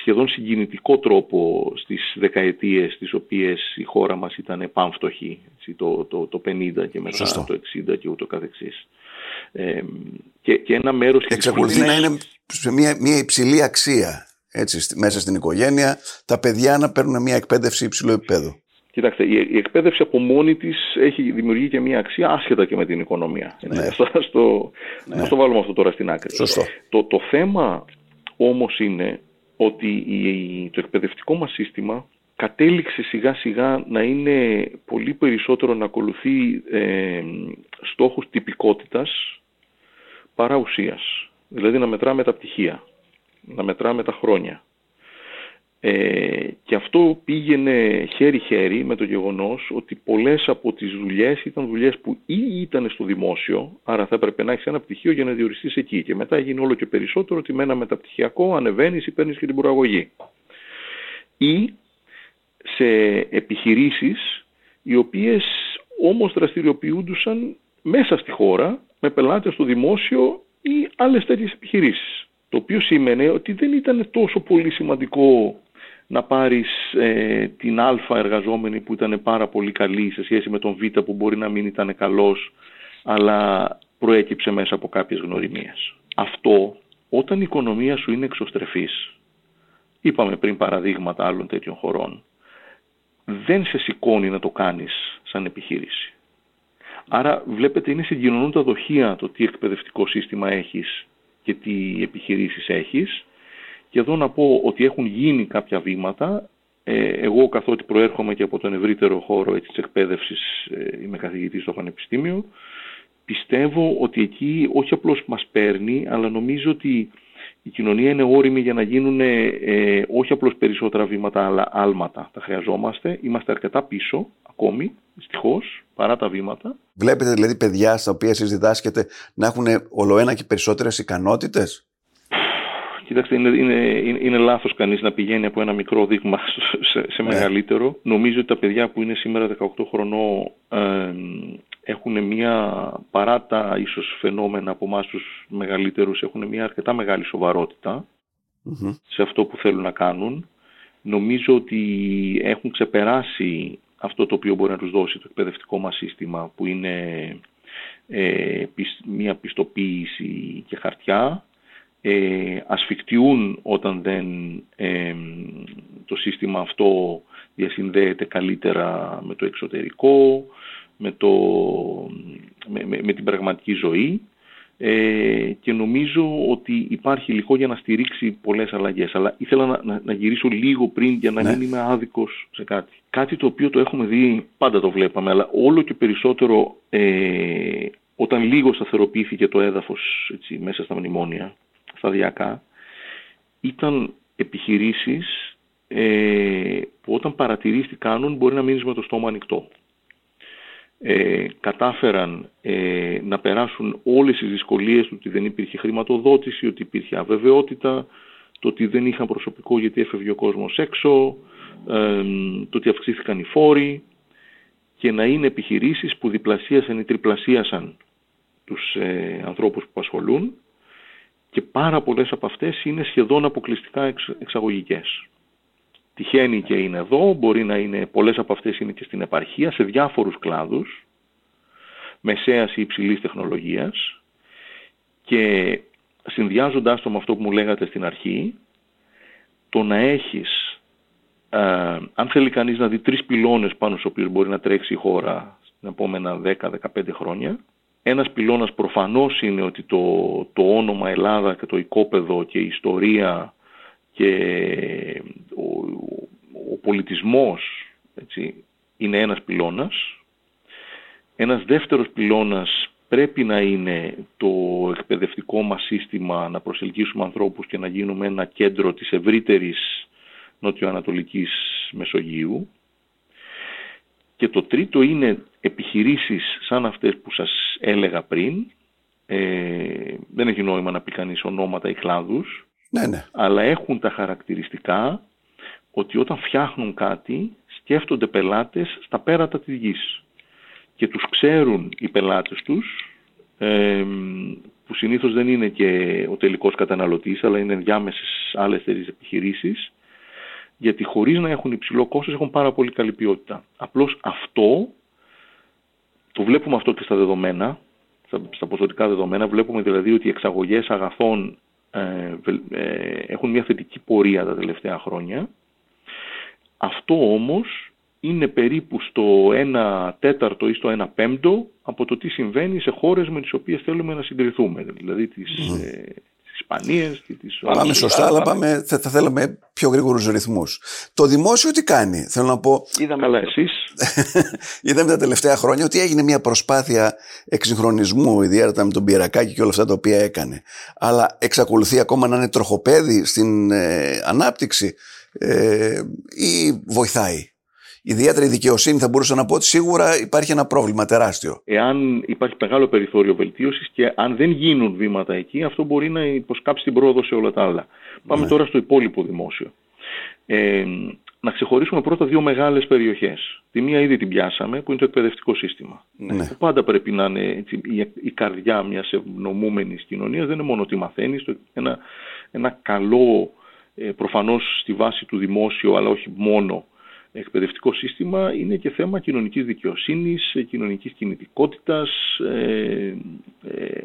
σχεδόν συγκινητικό τρόπο στις δεκαετίες τις οποίες η χώρα μας ήταν επάμφτωχη, το, το, το 50 και μετά το 60 και ούτω καθεξής. Ε, και, και ένα μέρος... Εξακολουθεί να είναι σε μια, μια υψηλή αξία έτσι, μέσα στην οικογένεια, τα παιδιά να παίρνουν μια εκπαίδευση υψηλού επίπεδου. Κοιτάξτε, η εκπαίδευση από μόνη της έχει δημιουργεί και μια αξία άσχετα και με την οικονομία. Ναι. Στο, στο, ναι. το βάλουμε αυτό τώρα στην άκρη. Σωστό. Το, το θέμα όμως είναι ότι η, το εκπαιδευτικό μας σύστημα κατέληξε σιγά σιγά να είναι πολύ περισσότερο να ακολουθεί ε, στόχους τυπικότητας παρά ουσίας. Δηλαδή να μετράμε τα πτυχία να μετράμε τα χρόνια. Ε, και αυτό πήγαινε χέρι-χέρι με το γεγονός ότι πολλές από τις δουλειές ήταν δουλειές που ή ήταν στο δημόσιο, άρα θα έπρεπε να έχεις ένα πτυχίο για να διοριστείς εκεί. Και μετά έγινε όλο και περισσότερο ότι με ένα μεταπτυχιακό ανεβαίνεις ή παίρνεις και την προαγωγή. Ή σε επιχειρήσεις οι οποίες όμως δραστηριοποιούντουσαν μέσα στη χώρα με πελάτες στο δημόσιο ή άλλες τέτοιες επιχειρήσεις. Το οποίο σημαίνει ότι δεν ήταν τόσο πολύ σημαντικό να πάρεις ε, την α εργαζόμενη που ήταν πάρα πολύ καλή σε σχέση με τον β που μπορεί να μην ήταν καλός αλλά προέκυψε μέσα από κάποιες γνωριμίες. Αυτό όταν η οικονομία σου είναι εξωστρεφής, είπαμε πριν παραδείγματα άλλων τέτοιων χωρών, δεν σε σηκώνει να το κάνεις σαν επιχείρηση. Άρα βλέπετε είναι συγκοινωνούν τα δοχεία το τι εκπαιδευτικό σύστημα έχεις και τι επιχειρήσεις έχεις. Και εδώ να πω ότι έχουν γίνει κάποια βήματα. Ε, εγώ καθότι προέρχομαι και από τον ευρύτερο χώρο έτσι, της εκπαίδευσης, ε, είμαι καθηγητής στο Πανεπιστήμιο, πιστεύω ότι εκεί όχι απλώς μας παίρνει, αλλά νομίζω ότι η κοινωνία είναι όρημη για να γίνουν ε, όχι απλώς περισσότερα βήματα, αλλά άλματα. Τα χρειαζόμαστε. Είμαστε αρκετά πίσω ακόμη, δυστυχώς, παρά τα βήματα. Βλέπετε δηλαδή παιδιά στα οποία εσείς διδάσκετε να έχουν ολοένα και περισσότερες ικανότητες; Κοιτάξτε, είναι, είναι, είναι, είναι λάθος κανείς να πηγαίνει από ένα μικρό δείγμα σε, σε ναι. μεγαλύτερο. Νομίζω ότι τα παιδιά που είναι σήμερα 18 χρονών ε, έχουν μια, παρά τα ίσως φαινόμενα από εμάς τους μεγαλύτερους, έχουν μια αρκετά μεγάλη σε αυτό που θέλουν να κάνουν. Νομίζω ότι έχουν ξεπεράσει αυτό το οποίο μπορεί να τους δώσει το εκπαιδευτικό μας σύστημα που είναι ε, μια πιστοποίηση και χαρτιά, ε, ασφικτιούν όταν δεν ε, το σύστημα αυτό διασυνδέεται καλύτερα με το εξωτερικό, με, το, με, με, την πραγματική ζωή ε, και νομίζω ότι υπάρχει υλικό για να στηρίξει πολλές αλλαγές. Αλλά ήθελα να, να, να γυρίσω λίγο πριν για να ναι. μην είμαι άδικος σε κάτι. Κάτι το οποίο το έχουμε δει, πάντα το βλέπαμε, αλλά όλο και περισσότερο ε, όταν λίγο σταθεροποιήθηκε το έδαφος έτσι, μέσα στα μνημόνια, σταδιακά, ήταν επιχειρήσεις ε, που όταν παρατηρείς τι κάνουν μπορεί να μείνεις με το στόμα ανοιχτό. Ε, κατάφεραν ε, να περάσουν όλες τις δυσκολίες του ότι δεν υπήρχε χρηματοδότηση, ότι υπήρχε αβεβαιότητα, το ότι δεν είχαν προσωπικό γιατί έφευγε ο κόσμος έξω, ε, το ότι αυξήθηκαν οι φόροι και να είναι επιχειρήσεις που διπλασίασαν ή τριπλασίασαν τους ε, ανθρώπους που ασχολούν και πάρα πολλές από αυτές είναι σχεδόν αποκλειστικά εξ, εξαγωγικές. Τυχαίνει και είναι εδώ, μπορεί να είναι, πολλές από αυτές είναι και στην επαρχία, σε διάφορους κλάδους, μεσαίας ή υψηλής τεχνολογίας και συνδυάζοντάς το με αυτό που μου λέγατε στην αρχή, το να έχεις, ε, αν θέλει κανείς να δει τρεις πυλώνες πάνω στους οποίους μπορεί να τρέξει η χώρα στην επόμενα 10-15 χρόνια, ένας πυλώνας προφανώς είναι ότι το, το όνομα Ελλάδα και το οικόπεδο και η ιστορία και ο, ο πολιτισμός έτσι, είναι ένας πυλώνας. Ένας δεύτερος πυλώνας πρέπει να είναι το εκπαιδευτικό μας σύστημα να προσελκύσουμε ανθρώπους και να γίνουμε ένα κέντρο της ευρύτερης νοτιοανατολικής Μεσογείου. Και το τρίτο είναι επιχειρήσεις σαν αυτές που σας έλεγα πριν. Ε, δεν έχει νόημα να πει κανείς ονόματα ή κλάδους. Ναι, ναι. Αλλά έχουν τα χαρακτηριστικά ότι όταν φτιάχνουν κάτι σκέφτονται πελάτες στα πέρατα της γης. Και τους ξέρουν οι πελάτες τους, ε, που συνήθως δεν είναι και ο τελικός καταναλωτής, αλλά είναι διάμεσες άλλες τέτοιες επιχειρήσεις, γιατί χωρίς να έχουν υψηλό κόστος έχουν πάρα πολύ καλή ποιότητα. Απλώς αυτό, το βλέπουμε αυτό και στα δεδομένα, στα ποσοτικά δεδομένα, βλέπουμε δηλαδή ότι οι εξαγωγές αγαθών ε, ε, έχουν μια θετική πορεία τα τελευταία χρόνια. Αυτό όμως είναι περίπου στο 1 τέταρτο ή στο 1 πέμπτο από το τι συμβαίνει σε χώρες με τις οποίες θέλουμε να συγκριθούμε. Δηλαδή τις, mm. Ισπανίες και τις Πάμε σωστά, αλλά πάμε, θα, θα θέλαμε πιο γρήγορους ρυθμούς. Το δημόσιο τι κάνει, θέλω να πω. Είδαμε καλά εσείς; Είδαμε τα τελευταία χρόνια ότι έγινε μια προσπάθεια εξυγχρονισμού, ιδιαίτερα με τον Πυρακάκη και όλα αυτά τα οποία έκανε. Αλλά εξακολουθεί ακόμα να είναι τροχοπέδι στην ε, ανάπτυξη ε, ή βοηθάει; Ιδιαίτερη δικαιοσύνη θα μπορούσα να πω ότι σίγουρα υπάρχει ένα πρόβλημα τεράστιο. Εάν υπάρχει μεγάλο περιθώριο βελτίωσης και αν δεν γίνουν βήματα εκεί, αυτό μπορεί να υποσκάψει την πρόοδο σε όλα τα άλλα. Πάμε ναι. τώρα στο υπόλοιπο δημόσιο. Ε, να ξεχωρίσουμε πρώτα δύο μεγάλες περιοχές. Τη μία ήδη την πιάσαμε, που είναι το εκπαιδευτικό σύστημα. Ναι. Που πάντα πρέπει να είναι έτσι, η, η καρδιά μιας ευνομούμενης κοινωνίας. Δεν είναι μόνο ότι μαθαίνεις, ένα, ένα καλό, ε, προφανώς στη βάση του δημόσιο, αλλά όχι μόνο, εκπαιδευτικό σύστημα είναι και θέμα κοινωνικής δικαιοσύνης, ε, κοινωνικής κινητικότητας, ε, ε,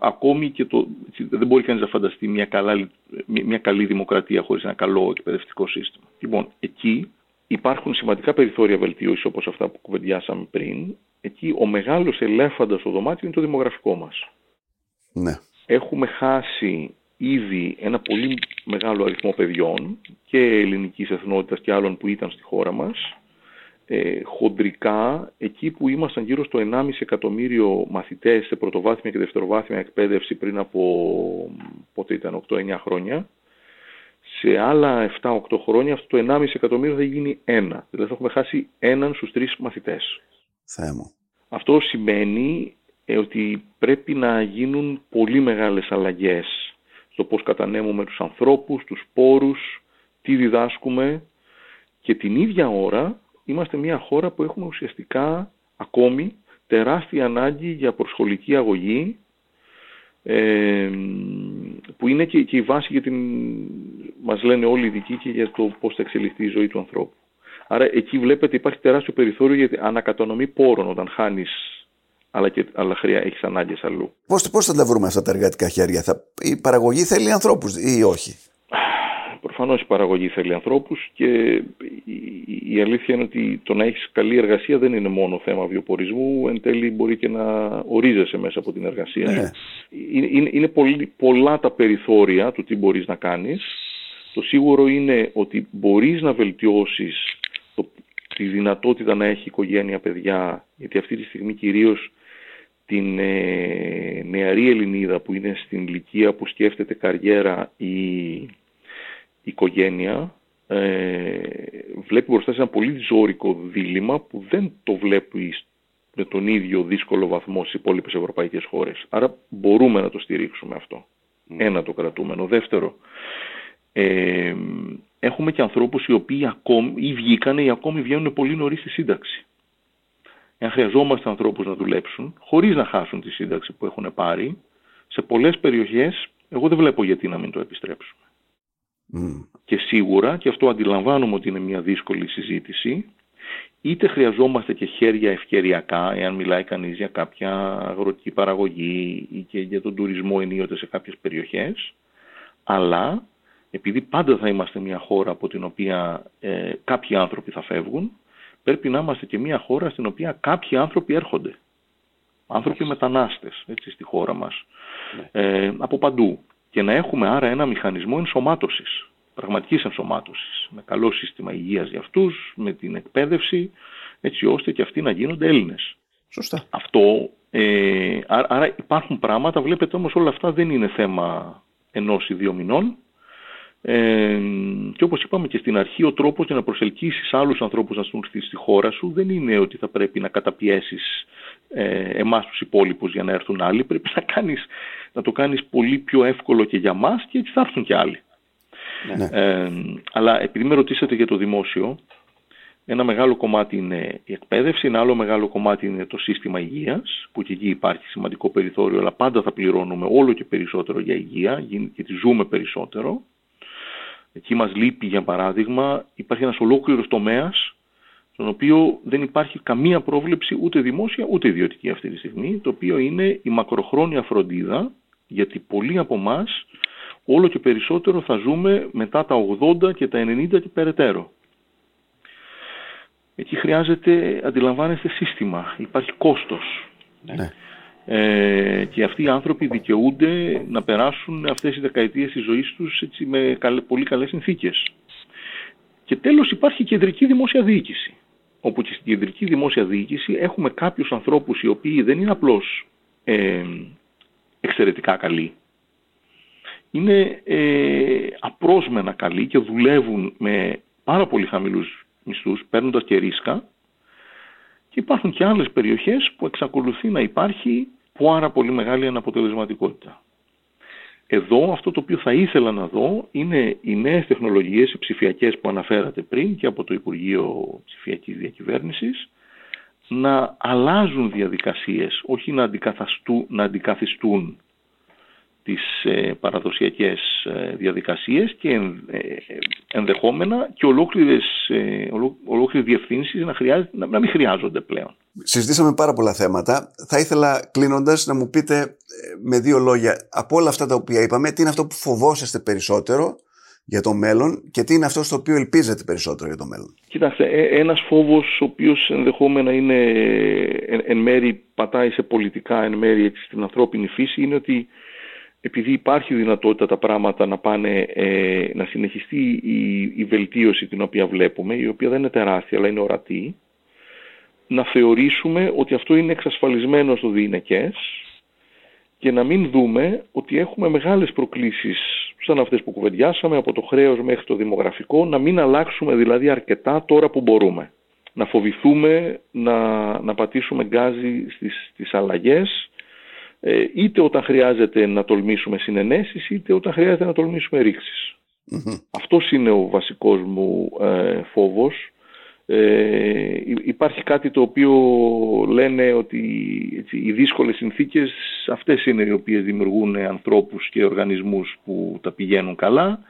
ακόμη και το, δεν μπορεί κανείς να φανταστεί μια, καλά, μια καλή δημοκρατία χωρίς ένα καλό εκπαιδευτικό σύστημα. Λοιπόν, εκεί υπάρχουν σημαντικά περιθώρια βελτίωσης όπως αυτά που κουβεντιάσαμε πριν. Εκεί ο μεγάλος ελέφαντας στο δωμάτιο είναι το δημογραφικό μας. Ναι. Έχουμε χάσει ήδη ένα πολύ μεγάλο αριθμό παιδιών και ελληνικής εθνότητας και άλλων που ήταν στη χώρα μας. Ε, χοντρικά, εκεί που ήμασταν γύρω στο 1,5 εκατομμύριο μαθητές σε πρωτοβάθμια και δευτεροβάθμια εκπαίδευση πριν από πότε ήταν 8-9 χρόνια, σε άλλα 7-8 χρόνια αυτό το 1,5 εκατομμύριο θα γίνει ένα. Δηλαδή θα έχουμε χάσει έναν στους τρεις μαθητές. Θεέ Αυτό σημαίνει ε, ότι πρέπει να γίνουν πολύ μεγάλες αλλαγές στο πώς κατανέμουμε τους ανθρώπους, τους πόρους, τι διδάσκουμε και την ίδια ώρα είμαστε μια χώρα που έχουμε ουσιαστικά ακόμη τεράστια ανάγκη για προσχολική αγωγή ε, που είναι και, και, η βάση για την, μας λένε όλοι οι ειδικοί και για το πώς θα εξελιχθεί η ζωή του ανθρώπου. Άρα εκεί βλέπετε υπάρχει τεράστιο περιθώριο για ανακατανομή πόρων όταν χάνεις αλλά, και, αλλά χρειά, έχεις ανάγκες αλλού. Πώς, πώς θα τα βρούμε αυτά τα εργατικά χέρια, θα, η παραγωγή θέλει ανθρώπους ή όχι; Προφανώς η παραγωγή θέλει ανθρώπους και η, η αλήθεια είναι ότι το να έχεις καλή εργασία δεν είναι μόνο θέμα βιοπορισμού, εν τέλει μπορεί και να ορίζεσαι μέσα από την εργασία. Ναι. Είναι, είναι, είναι πολύ, πολλά τα περιθώρια του τι μπορείς να κάνεις. Το σίγουρο είναι ότι μπορείς να βελτιώσεις το, τη δυνατότητα να έχει οικογένεια παιδιά, γιατί αυτή τη στιγμή κυρίως την ε, νεαρή Ελληνίδα που είναι στην ηλικία που σκέφτεται καριέρα ή οικογένεια ε, βλέπει μπροστά σε ένα πολύ ζώρικο δίλημα που δεν το βλέπει με τον ίδιο δύσκολο βαθμό στις υπόλοιπες ευρωπαϊκές χώρες. Άρα μπορούμε να το στηρίξουμε αυτό. Ένα το κρατούμενο. Δεύτερο, ε, έχουμε και ανθρώπους οι οποίοι ακόμη, ή βγήκαν ή ακόμη βγαίνουν πολύ νωρίς στη σύνταξη. Εάν χρειαζόμαστε ανθρώπους να δουλέψουν, χωρίς να χάσουν τη σύνταξη που έχουν πάρει, σε πολλές περιοχές εγώ δεν βλέπω γιατί να μην το επιστρέψουμε. Και σίγουρα, και αυτό αντιλαμβάνομαι ότι είναι μια δύσκολη συζήτηση, είτε χρειαζόμαστε και χέρια ευκαιριακά, εάν μιλάει κανείς για κάποια αγροτική παραγωγή ή και για τον τουρισμό ενίοτε σε κάποιες περιοχές, αλλά επειδή πάντα θα είμαστε μια χώρα από την οποία ε, κάποιοι άνθρωποι θα φεύγουν, πρέπει να είμαστε και μια χώρα στην οποία κάποιοι άνθρωποι έρχονται. Άνθρωποι μετανάστες, έτσι, στη χώρα μας. Ναι. Ε, από παντού και να έχουμε άρα ένα μηχανισμό ενσωμάτωσης, πραγματικής ενσωμάτωσης, με καλό σύστημα υγείας για αυτούς, με την εκπαίδευση, έτσι ώστε και αυτοί να γίνονται Έλληνες. Σωστά. Αυτό, ε, άρα υπάρχουν πράγματα, βλέπετε όμως όλα αυτά δεν είναι θέμα ενός ή δύο μηνών, ε, και όπως είπαμε και στην αρχή, ο τρόπος για να προσελκύσεις άλλους ανθρώπους να στούν στη, στη χώρα σου δεν είναι ότι θα πρέπει να καταπιέσεις ε, εμάς τους υπόλοιπους για να έρθουν άλλοι. Πρέπει να, κάνεις, να το κάνεις πολύ πιο εύκολο και για μας και έτσι θα έρθουν και άλλοι. Ναι. Ε, αλλά επειδή με ρωτήσατε για το δημόσιο, ένα μεγάλο κομμάτι είναι η εκπαίδευση, ένα άλλο μεγάλο κομμάτι είναι το σύστημα υγείας, που και εκεί υπάρχει σημαντικό περιθώριο, αλλά πάντα θα πληρώνουμε όλο και περισσότερο για υγεία, γιατί ζούμε περισσότερο. Εκεί μας λείπει για παράδειγμα, υπάρχει ένας ολόκληρος τομέας στον οποίο δεν υπάρχει καμία πρόβλεψη ούτε δημόσια ούτε ιδιωτική αυτή τη στιγμή, το οποίο είναι η μακροχρόνια φροντίδα, γιατί πολλοί από εμά όλο και περισσότερο θα ζούμε μετά τα 80 και τα 90 και περαιτέρω. Εκεί χρειάζεται, αντιλαμβάνεστε, σύστημα. Υπάρχει κόστος. Ναι. Ε, και αυτοί οι άνθρωποι δικαιούνται να περάσουν αυτές οι δεκαετίες της ζωής τους έτσι, με πολύ καλές συνθήκες. Και τέλος υπάρχει κεντρική δημόσια διοίκηση. Όπου και στην κεντρική δημόσια διοίκηση έχουμε κάποιους ανθρώπους οι οποίοι δεν είναι απλώς ε, εξαιρετικά καλοί. Είναι ε, απρόσμενα καλοί και δουλεύουν με πάρα πολύ χαμηλούς μισθούς, παίρνοντας και ρίσκα. Και υπάρχουν και άλλες περιοχές που εξακολουθεί να υπάρχει πάρα πολύ μεγάλη αναποτελεσματικότητα. Εδώ αυτό το οποίο θα ήθελα να δω είναι οι νέες τεχνολογίες, οι ψηφιακές που αναφέρατε πριν και από το Υπουργείο Ψηφιακής Διακυβέρνησης, να αλλάζουν διαδικασίες, όχι να, να αντικαθιστούν τις ε, παραδοσιακές ε, διαδικασίες και ε, ενδεχόμενα και ολόκληρες, ε, ολόκληρες διευθύνσεις να, να, να μην χρειάζονται πλέον. Συζητήσαμε πάρα πολλά θέματα. Θα ήθελα κλείνοντας να μου πείτε ε, με δύο λόγια από όλα αυτά τα οποία είπαμε τι είναι αυτό που φοβόσαστε περισσότερο για το μέλλον και τι είναι αυτό στο οποίο ελπίζετε περισσότερο για το μέλλον; Κοιτάξτε, ένας φόβος ο οποίος ενδεχόμενα είναι εν, εν μέρη πατάει σε πολιτικά, εν μέρη έτσι, στην ανθρώπινη φύση είναι ότι επειδή υπάρχει δυνατότητα τα πράγματα να πάνε, ε, να συνεχιστεί η, η βελτίωση την οποία βλέπουμε, η οποία δεν είναι τεράστια αλλά είναι ορατή, να θεωρήσουμε ότι αυτό είναι εξασφαλισμένο στο διηνεκές και να μην δούμε ότι έχουμε μεγάλες προκλήσεις σαν αυτές που κουβεντιάσαμε από το χρέος μέχρι το δημογραφικό, να μην αλλάξουμε δηλαδή αρκετά τώρα που μπορούμε. Να φοβηθούμε να, να πατήσουμε γκάζι στις, στις αλλαγές ε, είτε όταν χρειάζεται να τολμήσουμε συνενέσεις είτε όταν χρειάζεται να τολμήσουμε ρήξεις. Αυτός είναι ο βασικός μου ε, φόβος. Ε, υπάρχει κάτι το οποίο λένε ότι έτσι, οι δύσκολες συνθήκες αυτές είναι οι οποίες δημιουργούν ανθρώπους και οργανισμούς που τα πηγαίνουν καλά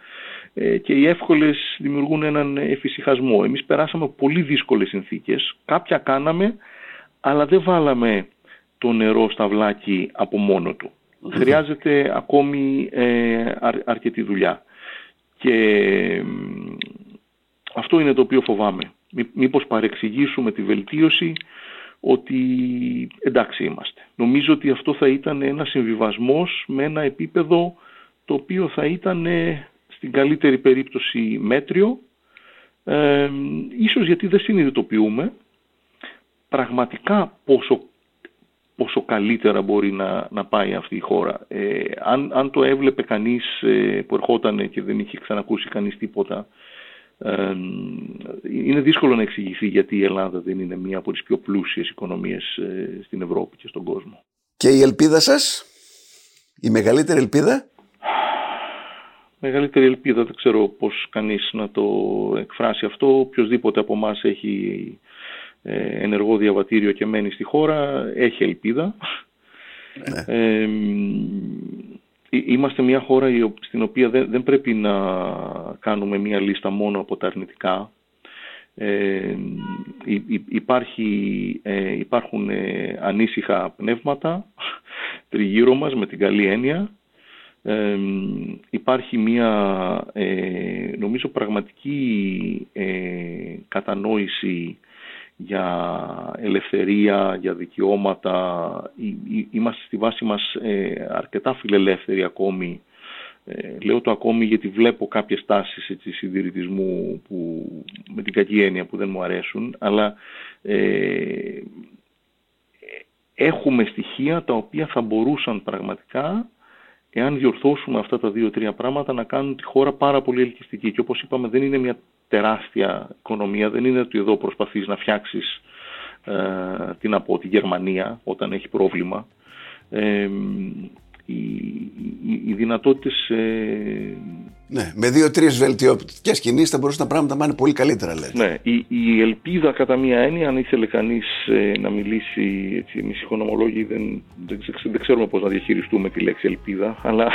ε, και οι εύκολες δημιουργούν έναν εφησυχασμό. Εμείς περάσαμε πολύ δύσκολες συνθήκες, κάποια κάναμε αλλά δεν βάλαμε το νερό στα βλάκι από μόνο του. Χρειάζεται ακόμη ε, αρκετή δουλειά. Και αυτό είναι το οποίο φοβάμαι. Μήπως παρεξηγήσουμε τη βελτίωση ότι εντάξει είμαστε. Νομίζω ότι αυτό θα ήταν ένα συμβιβασμός με ένα επίπεδο το οποίο θα ήταν στην καλύτερη περίπτωση μέτριο, ε, ίσως γιατί δεν συνειδητοποιούμε πραγματικά πόσο, πόσο καλύτερα μπορεί να, να πάει αυτή η χώρα. Ε, αν, αν το έβλεπε κανείς ε, που ερχόταν και δεν είχε ξανακούσει κανείς τίποτα, ε, είναι δύσκολο να εξηγηθεί γιατί η Ελλάδα δεν είναι μία από τις πιο πλούσιες οικονομίες ε, στην Ευρώπη και στον κόσμο. Και η ελπίδα σας, η μεγαλύτερη ελπίδα; Μεγαλύτερη ελπίδα, δεν ξέρω πώς κανείς να το εκφράσει αυτό. Οποιοςδήποτε από εμάς έχει ε, ενεργό διαβατήριο και μένει στη χώρα, έχει ελπίδα. Ναι. Ε, είμαστε μια χώρα στην οποία δεν, δεν πρέπει να κάνουμε μια λίστα μόνο από τα αρνητικά. Ε, υπάρχει, ε, υπάρχουν ε, ανήσυχα πνεύματα τριγύρω μας με την καλή έννοια. Ε, υπάρχει μια νομίζω πραγματική κατανόηση για ελευθερία, για δικαιώματα. Είμαστε στη βάση μας ε, αρκετά φιλελεύθεροι ακόμη. Ε, λέω το ακόμη γιατί βλέπω κάποιες τάσεις έτσι, συντηρητισμού που, με την κακή έννοια που δεν μου αρέσουν, αλλά ε, έχουμε στοιχεία τα οποία θα μπορούσαν πραγματικά εάν διορθώσουμε αυτά τα δύο-τρία πράγματα, να κάνουν τη χώρα πάρα πολύ ελκυστική. Και όπως είπαμε, δεν είναι μια τεράστια οικονομία, δεν είναι ότι εδώ προσπαθείς να φτιάξεις, ε, τι να πω, τη Γερμανία όταν έχει πρόβλημα. Ε, οι, οι, οι δυνατότητες... Ε... Ναι, με δύο-τρεις βελτιωτικές κινήσεις θα μπορούσαν τα πράγματα να είναι πολύ καλύτερα, λέτε. Ναι, η, η ελπίδα κατά μία έννοια, αν ήθελε κανείς ε, να μιλήσει, έτσι, εμείς οι οικονομολόγοι δεν, δεν, δεν, ξέρουμε πώς να διαχειριστούμε τη λέξη ελπίδα, αλλά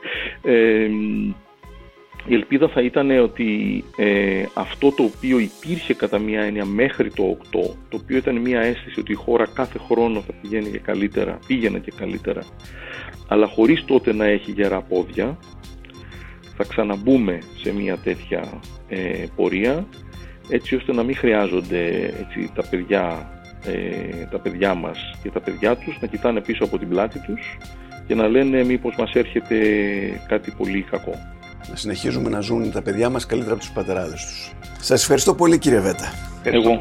ε, η ελπίδα θα ήταν ότι ε, αυτό το οποίο υπήρχε κατά μία έννοια μέχρι το 8, το οποίο ήταν μία αίσθηση ότι η χώρα κάθε χρόνο θα πηγαίνει και καλύτερα, πήγαινε και καλύτερα, αλλά χωρίς τότε να έχει γερά πόδια, θα ξαναμπούμε σε μία τέτοια ε, πορεία, έτσι ώστε να μην χρειάζονται έτσι, τα, παιδιά, ε, τα παιδιά μας και τα παιδιά τους να κοιτάνε πίσω από την πλάτη τους και να λένε μήπως μας έρχεται κάτι πολύ κακό να συνεχίζουμε να ζουν τα παιδιά μας καλύτερα από τους πατεράδες τους. Σας ευχαριστώ πολύ κύριε Βέτα. Εγώ.